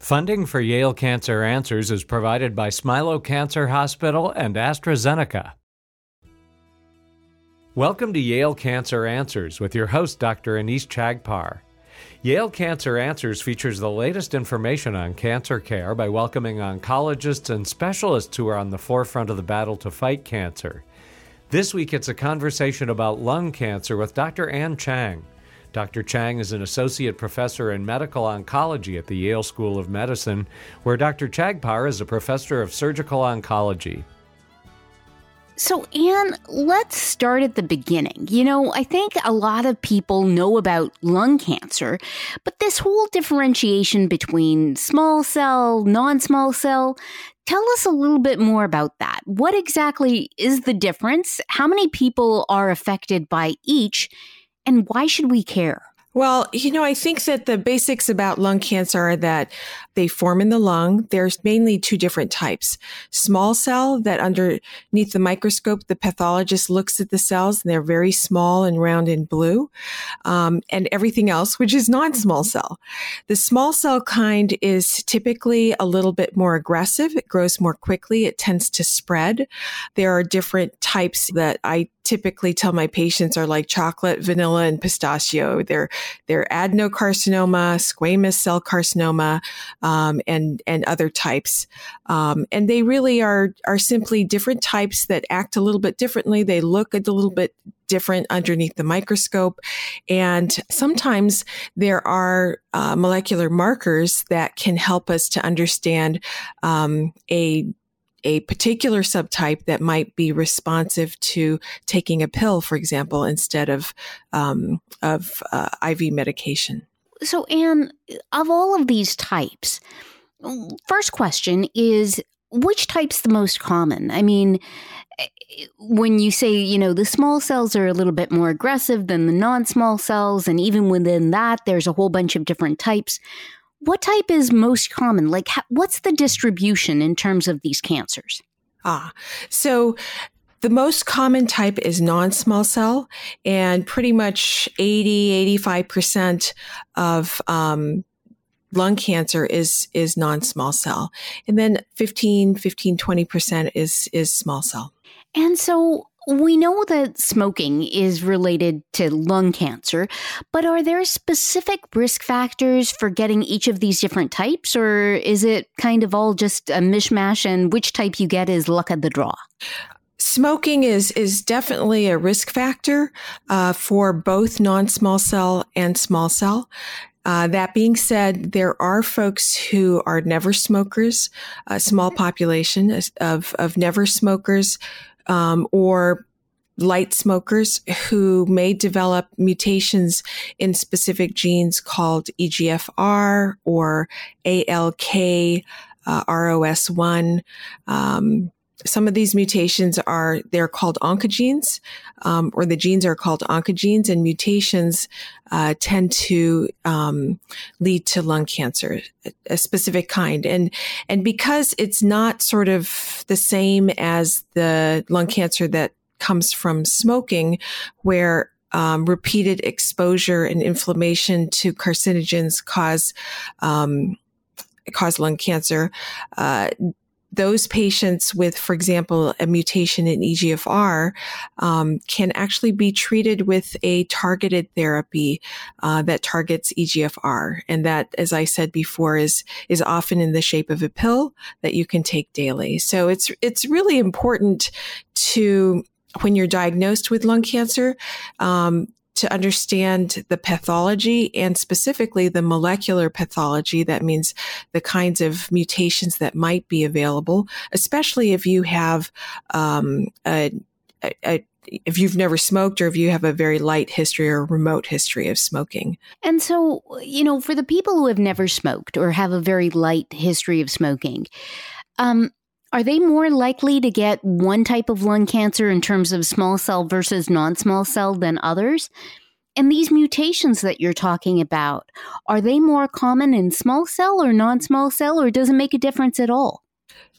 Funding for Yale Cancer Answers is provided by Smilow Cancer Hospital and AstraZeneca. Welcome to Yale Cancer Answers with your host, Dr. Anees Chagpar. Yale Cancer Answers features the latest information on cancer care by welcoming oncologists and specialists who are on the forefront of the battle to fight cancer. This week, it's a conversation about lung cancer with Dr. Anne Chiang. Dr. Chiang is an associate professor in medical oncology at the Yale School of Medicine, where Dr. Chagpar is a professor of surgical oncology. So, Anne, let's start at the beginning. You know, I think a lot of people know about lung cancer, but this whole differentiation between small cell, non small cell, tell us a little bit more about that. What exactly is the difference? How many people are affected by each? And why should we care? Well, you know, I think that the basics about lung cancer are that they form in the lung. There's mainly two different types. Small cell that underneath the microscope, the pathologist looks at the cells and they're very small and round and blue. Um, and everything else, which is non-small cell. The small cell kind is typically a little bit more aggressive. It grows more quickly. It tends to spread. There are different types that I typically tell my patients are like chocolate, vanilla, and pistachio. They're they're adenocarcinoma, squamous cell carcinoma, um, and and other types. Um, and they really are are simply different types that act a little bit differently. They look a little bit different underneath the microscope. And sometimes there are uh, molecular markers that can help us to understand um, a a particular subtype that might be responsive to taking a pill, for example, instead of um, of uh, IV medication. So, Anne, of all of these types, first question is which type's the most common? I mean, when you say, you know, the small cells are a little bit more aggressive than the non small cells, and even within that, there's a whole bunch of different types what type is most common? Like, what's the distribution in terms of these cancers? Ah, so the most common type is non-small cell and pretty much 80, 85% of, um, lung cancer is, is non-small cell. And then 15, 15, 20% is, is small cell. And so we know that smoking is related to lung cancer, but are there specific risk factors for getting each of these different types, or is it kind of all just a mishmash and which type you get is luck of the draw? Smoking is is definitely a risk factor uh, for both non-small cell and small cell. Uh, that being said, there are folks who are never smokers, a small population of, of never smokers um, or light smokers who may develop mutations in specific genes called EGFR or ALK, uh, ROS1. Um, some of these mutations are they're called oncogenes um, or the genes are called oncogenes and mutations uh, tend to um, lead to lung cancer a specific kind and and because it's not sort of the same as the lung cancer that comes from smoking where um, repeated exposure and inflammation to carcinogens cause um, cause lung cancer. Uh, those patients with, for example, a mutation in EGFR um, can actually be treated with a targeted therapy uh, that targets EGFR, and that, as I said before, is is often in the shape of a pill that you can take daily. So it's it's really important to when you're diagnosed with lung cancer, um, to understand the pathology and specifically the molecular pathology. That means the kinds of mutations that might be available, especially if you have um, a, a, if you've never smoked or if you have a very light history or remote history of smoking. And so, you know, for the people who have never smoked or have a very light history of smoking, um, are they more likely to get one type of lung cancer in terms of small cell versus non small cell than others? And these mutations that you're talking about, are they more common in small cell or non small cell, or does it make a difference at all?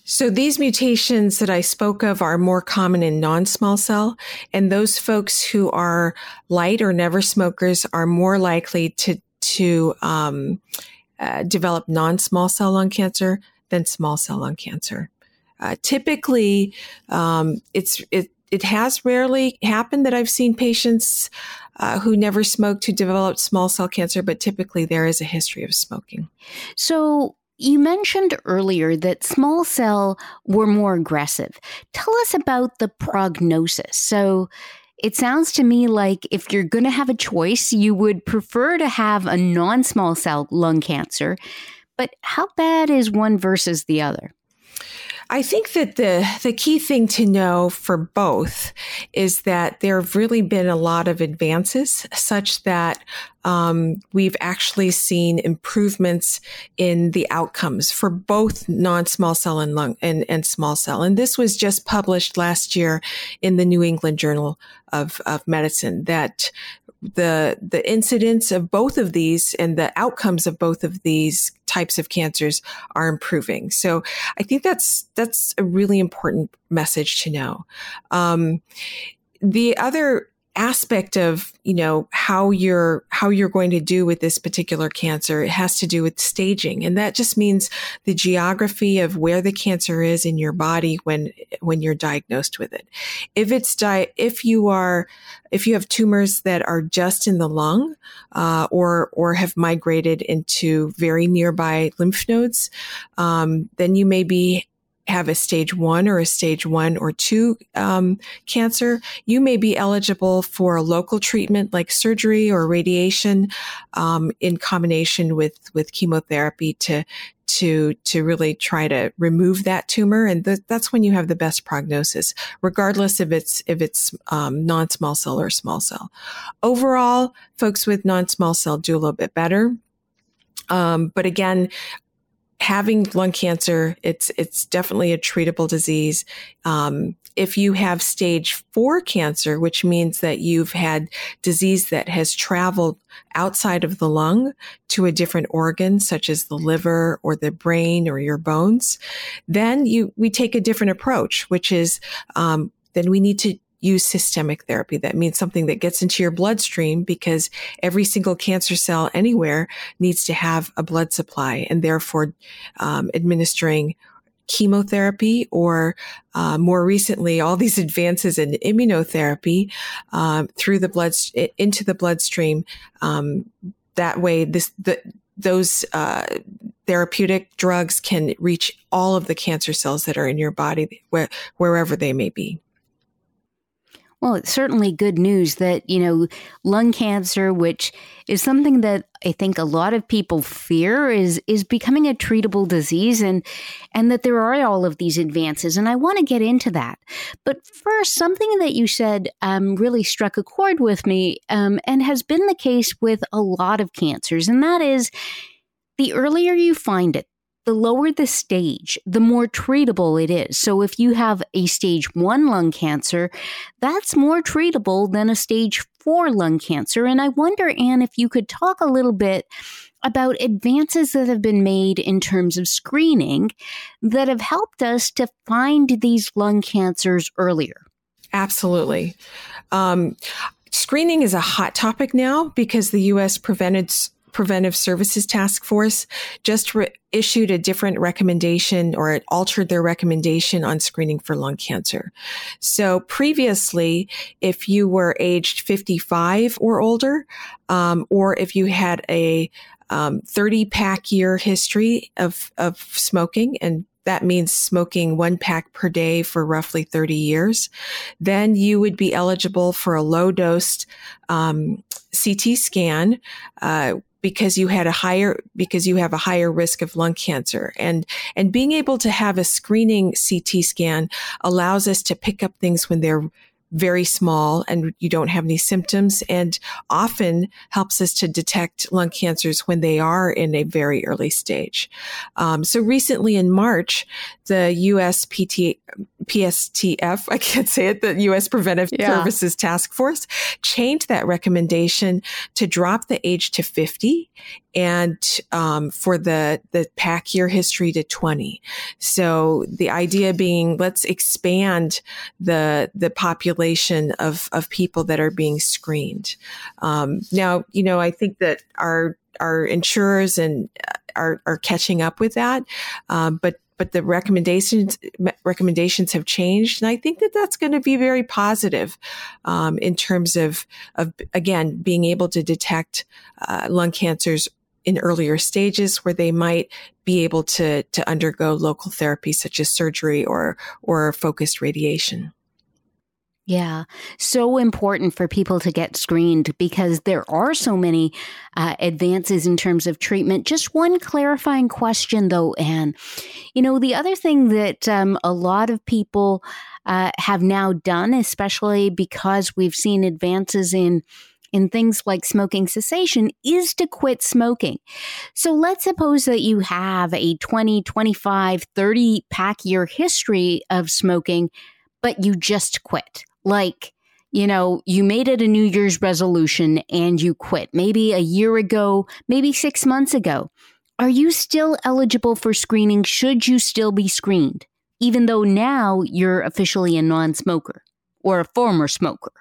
So these mutations that I spoke of are more common in non-small cell, and those folks who are light or never smokers are more likely to to um, uh, develop non-small cell lung cancer than small cell lung cancer. Uh, typically, um, it's it it has rarely happened that I've seen patients uh, who never smoked who developed small cell cancer, but typically there is a history of smoking. So, you mentioned earlier that small cell were more aggressive. Tell us about the prognosis. So, it sounds to me like if you're going to have a choice, you would prefer to have a non small cell lung cancer. But how bad is one versus the other? I think that the the key thing to know for both is that there have really been a lot of advances, such that um, we've actually seen improvements in the outcomes for both non-small cell and lung and, and small cell. And this was just published last year in the New England Journal of, of Medicine that the the incidence of both of these and the outcomes of both of these types of cancers are improving. So I think that's that's a really important message to know. Um, the other aspect of you know how you're how you're going to do with this particular cancer. It has to do with staging. And that just means the geography of where the cancer is in your body when when you're diagnosed with it. If it's di- if you are if you have tumors that are just in the lung uh, or or have migrated into very nearby lymph nodes um, then you may be have a stage one or a stage one or two um, cancer, you may be eligible for a local treatment like surgery or radiation um, in combination with with chemotherapy to to to really try to remove that tumor, and th- that's when you have the best prognosis, regardless if it's if it's um, non small cell or small cell. Overall, folks with non small cell do a little bit better. Um, but again, having lung cancer, it's it's definitely a treatable disease. Um, if you have stage four cancer, which means that you've had disease that has traveled outside of the lung to a different organ, such as the liver or the brain or your bones, then you we take a different approach, which is um, then we need to use systemic therapy. That means something that gets into your bloodstream because every single cancer cell anywhere needs to have a blood supply and therefore um, administering chemotherapy or uh, more recently all these advances in immunotherapy um, through the blood into the bloodstream um, that way this the, those uh, therapeutic drugs can reach all of the cancer cells that are in your body where, wherever they may be well, it's certainly good news that, you know, lung cancer, which is something that I think a lot of people fear is is becoming a treatable disease and and that there are all of these advances and I want to get into that. But first, something that you said um, really struck a chord with me um, and has been the case with a lot of cancers, and that is the earlier you find it, the lower the stage, the more treatable it is. So if you have a stage one lung cancer, that's more treatable than a stage four lung cancer. And I wonder, Anne, if you could talk a little bit about advances that have been made in terms of screening that have helped us to find these lung cancers earlier. Absolutely. Um, screening is a hot topic now because the U.S. prevented Preventive Services Task Force just re- issued a different recommendation or it altered their recommendation on screening for lung cancer. So previously, if you were aged 55 or older, um, or if you had a um, 30 pack year history of, of smoking and that means smoking one pack per day for roughly 30 years, then you would be eligible for a low dose um, CT scan, uh, because you had a higher because you have a higher risk of lung cancer and and being able to have a screening CT scan allows us to pick up things when they're very small and you don't have any symptoms and often helps us to detect lung cancers when they are in a very early stage. Um, so recently in March, the US PT, PSTF, I can't say it, the US Preventive yeah. Services Task Force changed that recommendation to drop the age to 50 and um, for the the pack year history to 20 so the idea being let's expand the the population of of people that are being screened um, now you know i think that our our insurers and are, are catching up with that. Um, but but the recommendations recommendations have changed, and I think that that's going to be very positive um, in terms of of again being able to detect uh, lung cancers in earlier stages where they might be able to to undergo local therapy such as surgery or or focused radiation. Yeah, so important for people to get screened because there are so many uh, advances in terms of treatment. Just one clarifying question, though, Anne. You know, the other thing that um, a lot of people uh, have now done, especially because we've seen advances in in things like smoking cessation is to quit smoking. So let's suppose that you have a 20, 25, 30 pack year history of smoking, but you just quit like, you know, you made it a New Year's resolution and you quit, maybe a year ago, maybe six months ago. Are you still eligible for screening? Should you still be screened, even though now you're officially a non smoker or a former smoker?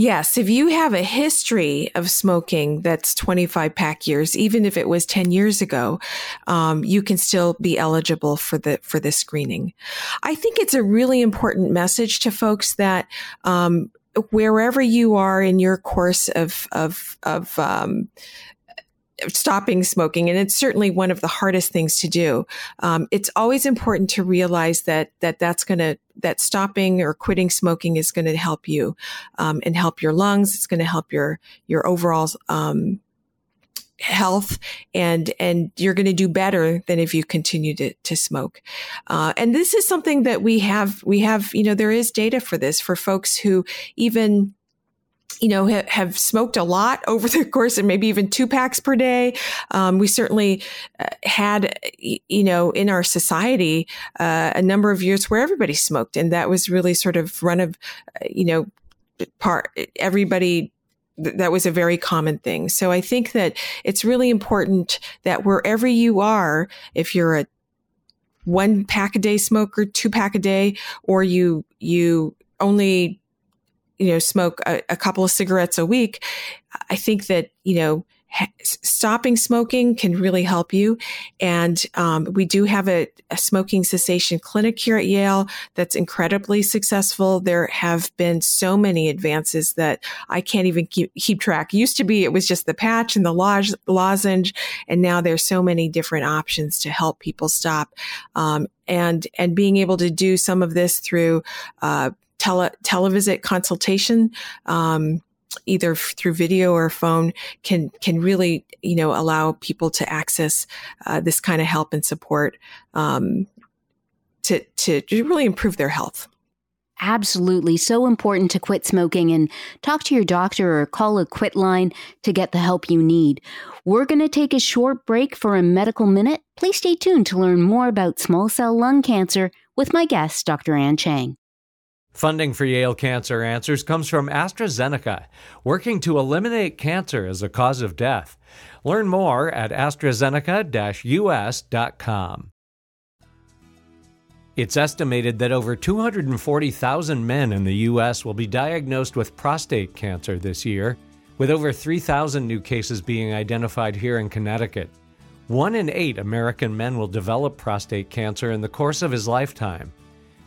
Yes, if you have a history of smoking that's 25 pack years, even if it was 10 years ago, um, you can still be eligible for the for the screening. I think it's a really important message to folks that um, wherever you are in your course of of of um, stopping smoking and it's certainly one of the hardest things to do um, it's always important to realize that that that's going to that stopping or quitting smoking is going to help you um, and help your lungs it's going to help your your overall um, health and and you're going to do better than if you continue to, to smoke. Uh, and this is something that we have we have you know there is data for this for folks who even you know, ha- have smoked a lot over the course of maybe even two packs per day. Um, we certainly uh, had, you know, in our society, uh, a number of years where everybody smoked. And that was really sort of run of, uh, you know, part, everybody that was a very common thing. So I think that it's really important that wherever you are, if you're a one pack a day smoker, two pack a day, or you, you only you know, smoke a, a couple of cigarettes a week, I think that, you know, stopping smoking can really help you. And um, we do have a, a, smoking cessation clinic here at Yale that's incredibly successful. There have been so many advances that I can't even keep, keep track. Used to be it was just the patch and the lozenge, and now there's so many different options to help people stop. Um, and and being able to do some of this through uh, tele televisit consultation. Um, either through video or phone can can really you know allow people to access uh, this kind of help and support um, to to really improve their health. Absolutely. So important to quit smoking and talk to your doctor or call a quit line to get the help you need. We're going to take a short break for a medical minute. Please stay tuned to learn more about small cell lung cancer with my guest, Dr. Anne Chiang. Funding for Yale Cancer Answers comes from AstraZeneca, working to eliminate cancer as a cause of death. Learn more at AstraZeneca US.com. It's estimated that over 240,000 men in the U.S. will be diagnosed with prostate cancer this year, with over 3,000 new cases being identified here in Connecticut. One in eight American men will develop prostate cancer in the course of his lifetime.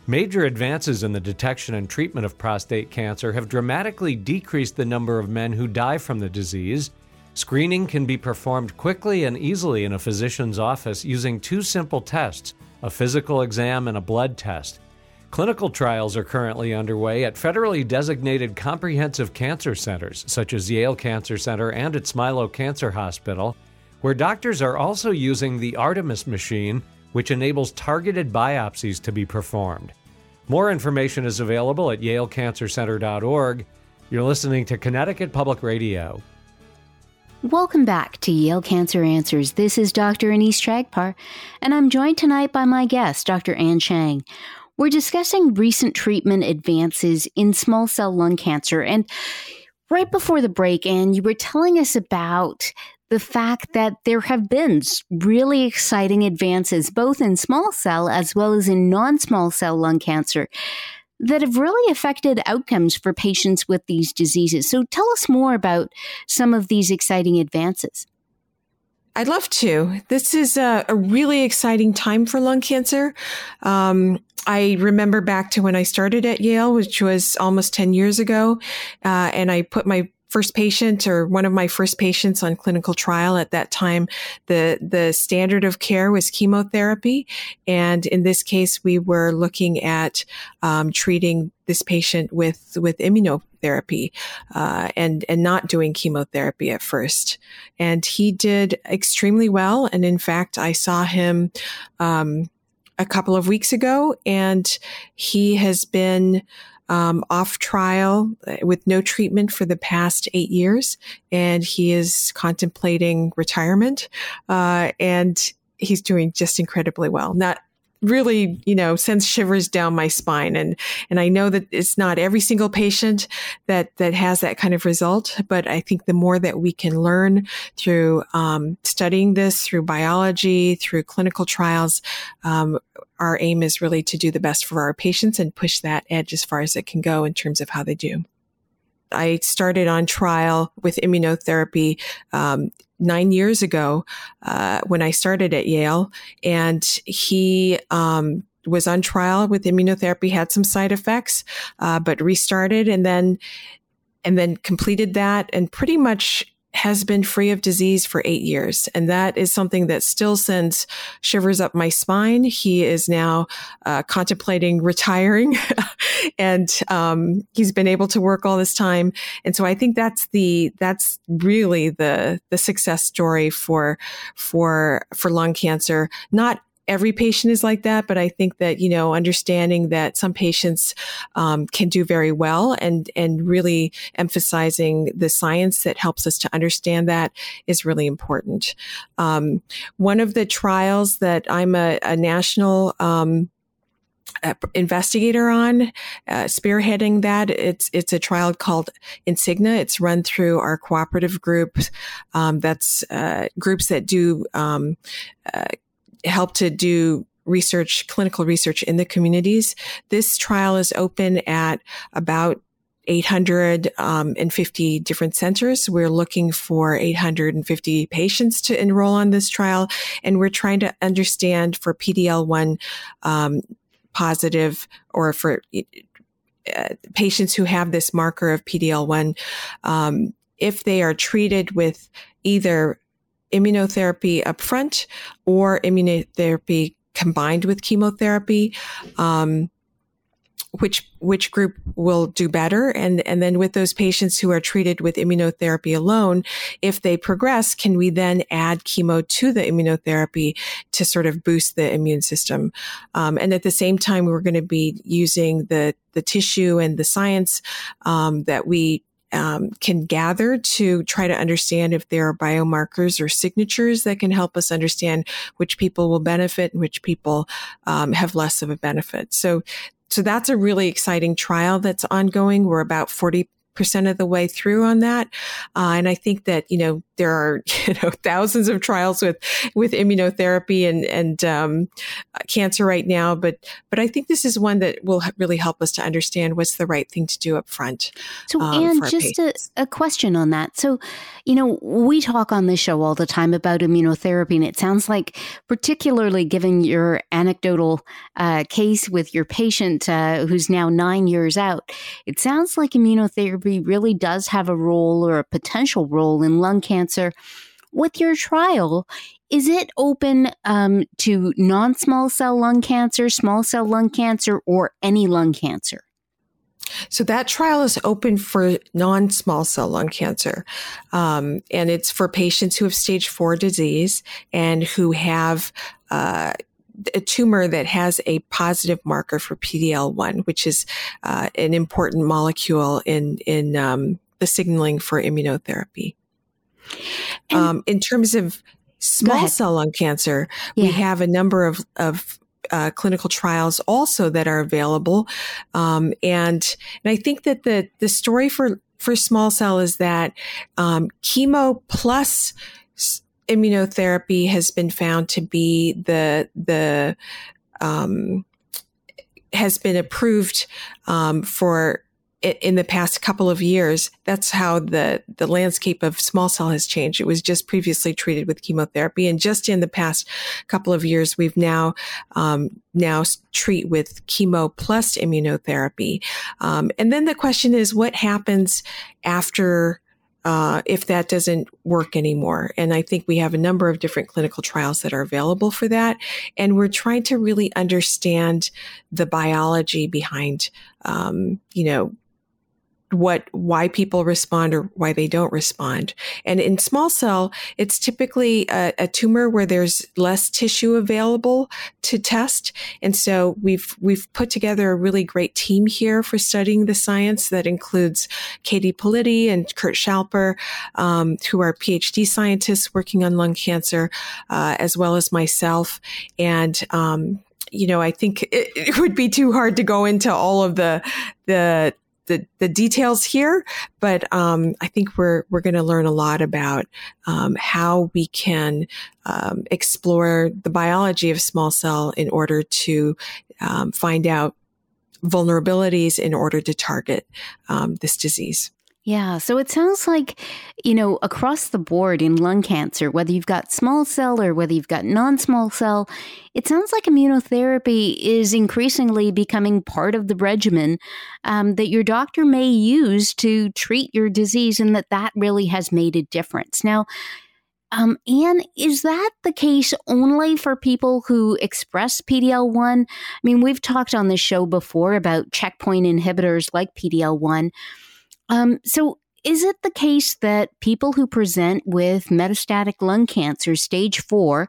Major advances in the detection and treatment of prostate cancer have dramatically decreased the number of men who die from the disease. Screening can be performed quickly and easily in a physician's office using two simple tests a physical exam and a blood test. Clinical trials are currently underway at federally designated comprehensive cancer centers, such as Yale Cancer Center and at Smilow Cancer Hospital, where doctors are also using the Artemis machine which enables targeted biopsies to be performed. More information is available at yalecancercenter.org. You're listening to Connecticut Public Radio. Welcome back to Yale Cancer Answers. This is Dr. Anees Chagpar, and I'm joined tonight by my guest, Dr. Anne Chiang. We're discussing recent treatment advances in small cell lung cancer. And right before the break, Anne, you were telling us about the fact that there have been really exciting advances, both in small cell as well as in non small cell lung cancer, that have really affected outcomes for patients with these diseases. So tell us more about some of these exciting advances. I'd love to. This is a, a really exciting time for lung cancer. Um, I remember back to when I started at Yale, which was almost 10 years ago, uh, and I put my first patient or one of my first patients on clinical trial at that time the the standard of care was chemotherapy. And in this case we were looking at um, treating this patient with with immunotherapy uh, and and not doing chemotherapy at first. And he did extremely well. And in fact I saw him um, a couple of weeks ago. And he has been um, off trial uh, with no treatment for the past eight years, and he is contemplating retirement. Uh, and he's doing just incredibly well. Not really, you know, sends shivers down my spine. And, and I know that it's not every single patient that, that has that kind of result, but I think the more that we can learn through, um, studying this through biology, through clinical trials, um, our aim is really to do the best for our patients and push that edge as far as it can go in terms of how they do. I started on trial with immunotherapy um, nine years ago uh, when I started at Yale, and he um, was on trial with immunotherapy, had some side effects, uh, but restarted and then and then completed that, and pretty much has been free of disease for eight years. And that is something that still sends shivers up my spine. He is now uh, contemplating retiring and um, he's been able to work all this time. And so I think that's the, that's really the, the success story for, for, for lung cancer. Not every patient is like that, but I think that you know understanding that some patients um, can do very well and and really emphasizing the science that helps us to understand that is really important. Um, one of the trials that I'm a, a national um, investigator on uh, spearheading that it's it's a trial called INSIGNA it's run through our cooperative group um, that's uh, groups that do um, uh, help to do research, clinical research in the communities. This trial is open at about 850 um, different centers. We're looking for 850 patients to enroll on this trial, and we're trying to understand for PDL1 um, positive or for uh, patients who have this marker of PDL1, um, if they are treated with either immunotherapy upfront or immunotherapy combined with chemotherapy. Um, which which group will do better and and then with those patients who are treated with immunotherapy alone if they progress can we then add chemo to the immunotherapy to sort of boost the immune system um, and at the same time we're going to be using the the tissue and the science um, that we um, can gather to try to understand if there are biomarkers or signatures that can help us understand which people will benefit and which people um, have less of a benefit. So, so that's a really exciting trial that's ongoing. We're about 40 percent of the way through on that. Uh, and I think that, you know, there are, you know, thousands of trials with, with immunotherapy and, and, um, cancer right now. But, but I think this is one that will really help us to understand what's the right thing to do up front. So, um, and just a, a, question on that. So, you know, we talk on this show all the time about immunotherapy, and it sounds like, particularly given your anecdotal uh, case with your patient uh, who's now nine years out, it sounds like immunotherapy really does have a role or a potential role in lung cancer. With your trial, is it open um, to non small cell lung cancer, small cell lung cancer, or any lung cancer? So that trial is open for non-small cell lung cancer, um, and it's for patients who have stage four disease and who have uh, a tumor that has a positive marker for PDL1, which is uh, an important molecule in in um, the signaling for immunotherapy. Um, in terms of small cell lung cancer, yeah. we have a number of, of uh, clinical trials also that are available. Um, and, and I think that the, the story for, for small cell is that um, chemo plus immunotherapy has been found to be the, the, um, has been approved um, for in the past couple of years, that's how the, the landscape of small cell has changed. It was just previously treated with chemotherapy. And just in the past couple of years, we've now, um, now treat with chemo plus immunotherapy. Um, and then the question is, what happens after uh, if that doesn't work anymore. And I think we have a number of different clinical trials that are available for that. And we're trying to really understand the biology behind, um, you know, what why people respond or why they don't respond. And in small cell, it's typically a, a, tumor where there's less tissue available to test. And so we've we've put together a really great team here for studying the science that includes Katie Politi and Kurt Schalper, um, who are PhD scientists working on lung cancer, uh, as well as myself. And um, you know, I think it, it, would be too hard to go into all of the the the, the details here, but um, I think we're we're going to learn a lot about um, how we can um, explore the biology of small cell in order to um, find out vulnerabilities in order to target um, this disease. Yeah. So it sounds like, you know, across the board in lung cancer, whether you've got small cell or whether you've got non small cell, it sounds like immunotherapy is increasingly becoming part of the regimen um, that your doctor may use to treat your disease and that that really has made a difference. Now, um, Anne, is that the case only for people who express PD-L1? I mean, we've talked on this show before about checkpoint inhibitors like PD-L1. Um, so, is it the case that people who present with metastatic lung cancer, stage four,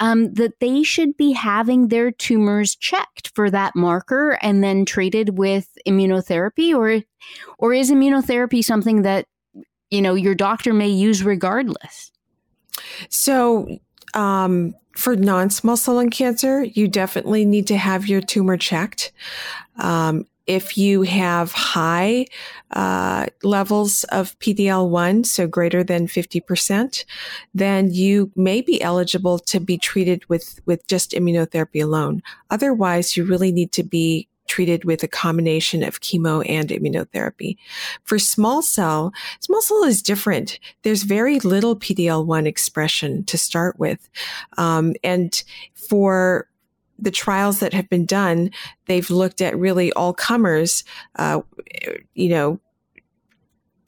um, that they should be having their tumors checked for that marker and then treated with immunotherapy, or or is immunotherapy something that you know your doctor may use regardless? So. Um, for non-small cell lung cancer, you definitely need to have your tumor checked. Um, if you have high uh, levels of PD-L1, so greater than 50%, then you may be eligible to be treated with, with just immunotherapy alone. Otherwise, you really need to be treated with a combination of chemo and immunotherapy. For small cell, small cell is different. There's very little PD-L1 expression to start with. Um, and for the trials that have been done, they've looked at really all comers, uh, you know,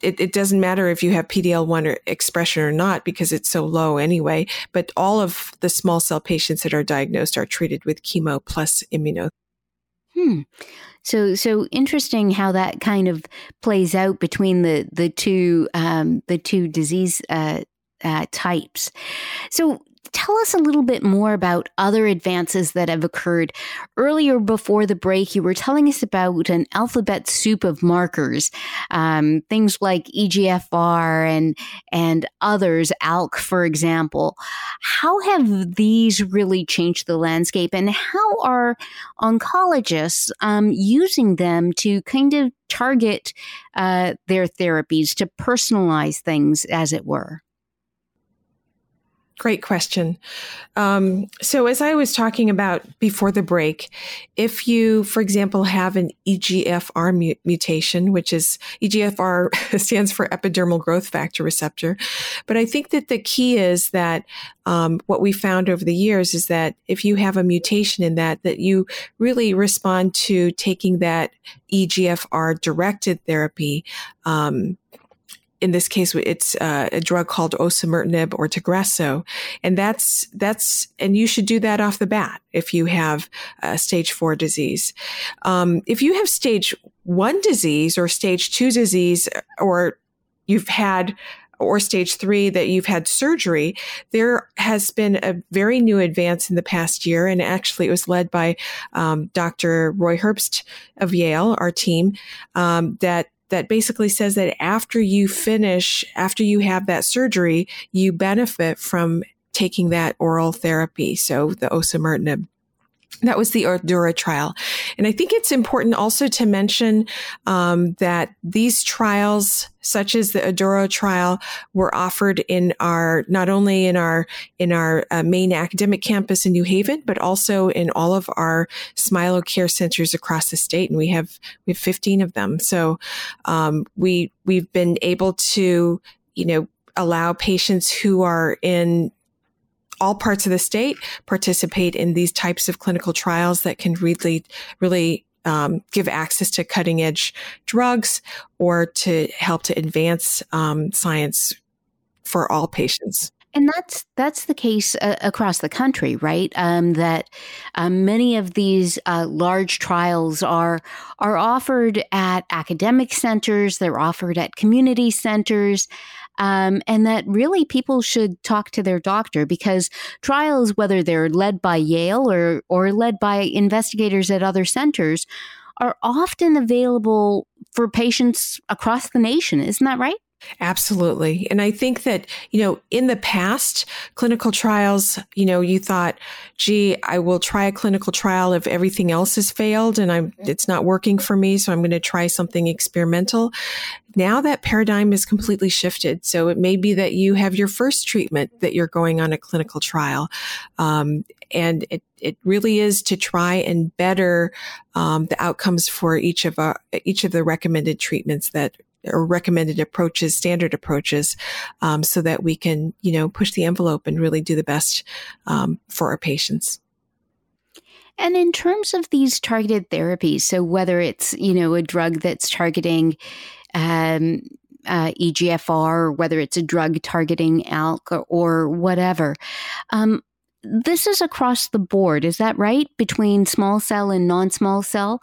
it, it, doesn't matter if you have PDL1 expression or not because it's so low anyway. But all of the small cell patients that are diagnosed are treated with chemo plus immunotherapy. Hmm. So so interesting how that kind of plays out between the the two um, the two disease uh, uh, types. So tell us a little bit more about other advances that have occurred. Earlier before the break, you were telling us about an alphabet soup of markers, um, things like EGFR and and others, ALK, for example. How have these really changed the landscape, and how are oncologists um, using them to kind of target uh, their therapies to personalize things, as it were? Great question. Um, so, as I was talking about before the break, if you, for example, have an EGFR mu- mutation, which is EGFR stands for epidermal growth factor receptor, but I think that the key is that um, what we found over the years is that if you have a mutation in that, that you really respond to taking that EGFR directed therapy. Um, in this case, it's uh, a drug called osimertinib or Tagrisso, and that's that's and you should do that off the bat if you have uh, stage four disease. Um, if you have stage one disease or stage two disease, or you've had or stage three that you've had surgery, there has been a very new advance in the past year. And actually, it was led by um, Dr. Roy Herbst of Yale, our team, um, that that basically says that after you finish, after you have that surgery, you benefit from taking that oral therapy. So the osimertinib. That was the ADAURA trial. And I think it's important also to mention um, that these trials, such as the ADAURA trial, were offered in our, not only in our, in our uh, main academic campus in New Haven, but also in all of our Smilow care centers across the state. And we have, we have 15 of them. So, um, we, we've been able to, you know, allow patients who are in all parts of the state participate in these types of clinical trials that can really, really um, give access to cutting edge drugs or to help to advance um, science for all patients. And that's that's the case uh, across the country, right? Um, that um, many of these uh, large trials are are offered at academic centers. They're offered at community centers um, and that really people should talk to their doctor because trials, whether they're led by Yale or, or led by investigators at other centers, are often available for patients across the nation. Isn't that right? Absolutely. And I think that, you know, in the past, clinical trials, you know, you thought, gee, I will try a clinical trial if everything else has failed and I'm, it's not working for me. So I'm going to try something experimental. Now that paradigm is completely shifted. So it may be that you have your first treatment that you're going on a clinical trial. Um, and it, it really is to try and better um, the outcomes for each of our each of the recommended treatments that or recommended approaches, standard approaches, um, so that we can, you know, push the envelope and really do the best um, for our patients. And in terms of these targeted therapies, so whether it's, you know, a drug that's targeting um, uh, EGFR, or whether it's a drug targeting ALK or, or whatever, um, this is across the board. Is that right? Between small cell and non small cell?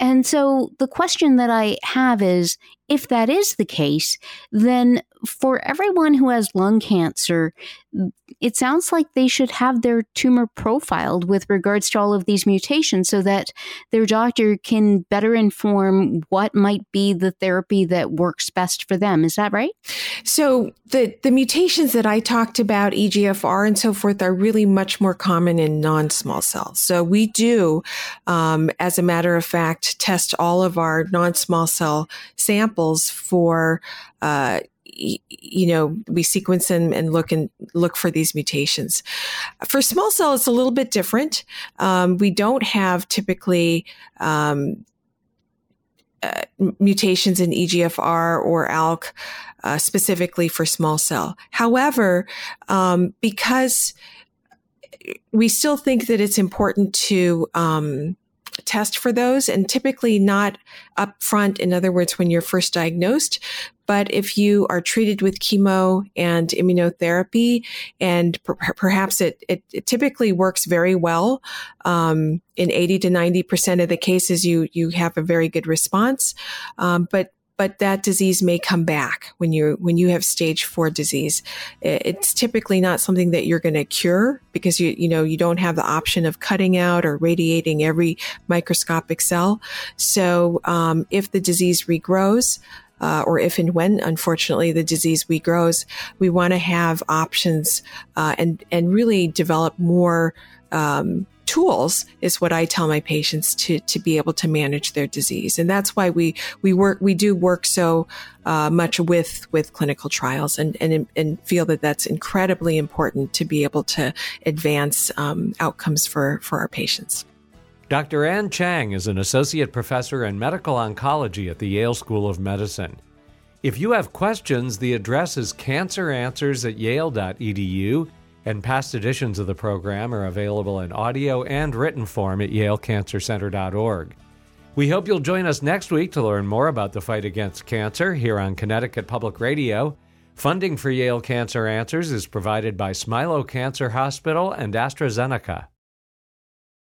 And so the question that I have is if that is the case, then for everyone who has lung cancer, it sounds like they should have their tumor profiled with regards to all of these mutations so that their doctor can better inform what might be the therapy that works best for them. Is that right? So the, the mutations that I talked about, EGFR and so forth, are really much more common in non-small cells. So we do, um, as a matter of fact, test all of our non-small cell samples for uh, you know, we sequence them and look and look for these mutations. For small cell, it's a little bit different. Um, we don't have typically um, uh, mutations in EGFR or ALK uh, specifically for small cell. However, um, because we still think that it's important to um, test for those and typically not upfront. In other words, when you're first diagnosed, but if you are treated with chemo and immunotherapy, and per- perhaps it, it, it, typically works very well, um, in 80 to 90% of the cases, you, you have a very good response. Um, but but that disease may come back when you when you have stage four disease. It's typically not something that you're going to cure because you you know you don't have the option of cutting out or radiating every microscopic cell. So um, if the disease regrows, uh, or if and when, unfortunately, the disease regrows, we want to have options uh, and and really develop more. Um, tools is what I tell my patients to to be able to manage their disease, and that's why we we work we do work so uh, much with with clinical trials, and and and feel that that's incredibly important to be able to advance um, outcomes for for our patients. Dr. Anne Chiang is an associate professor in medical oncology at the Yale School of Medicine. If you have questions, the address is canceranswers at yale.edu, and past editions of the program are available in audio and written form at yalecancercenter.org. We hope you'll join us next week to learn more about the fight against cancer here on Connecticut Public Radio. Funding for Yale Cancer Answers is provided by Smilow Cancer Hospital and AstraZeneca.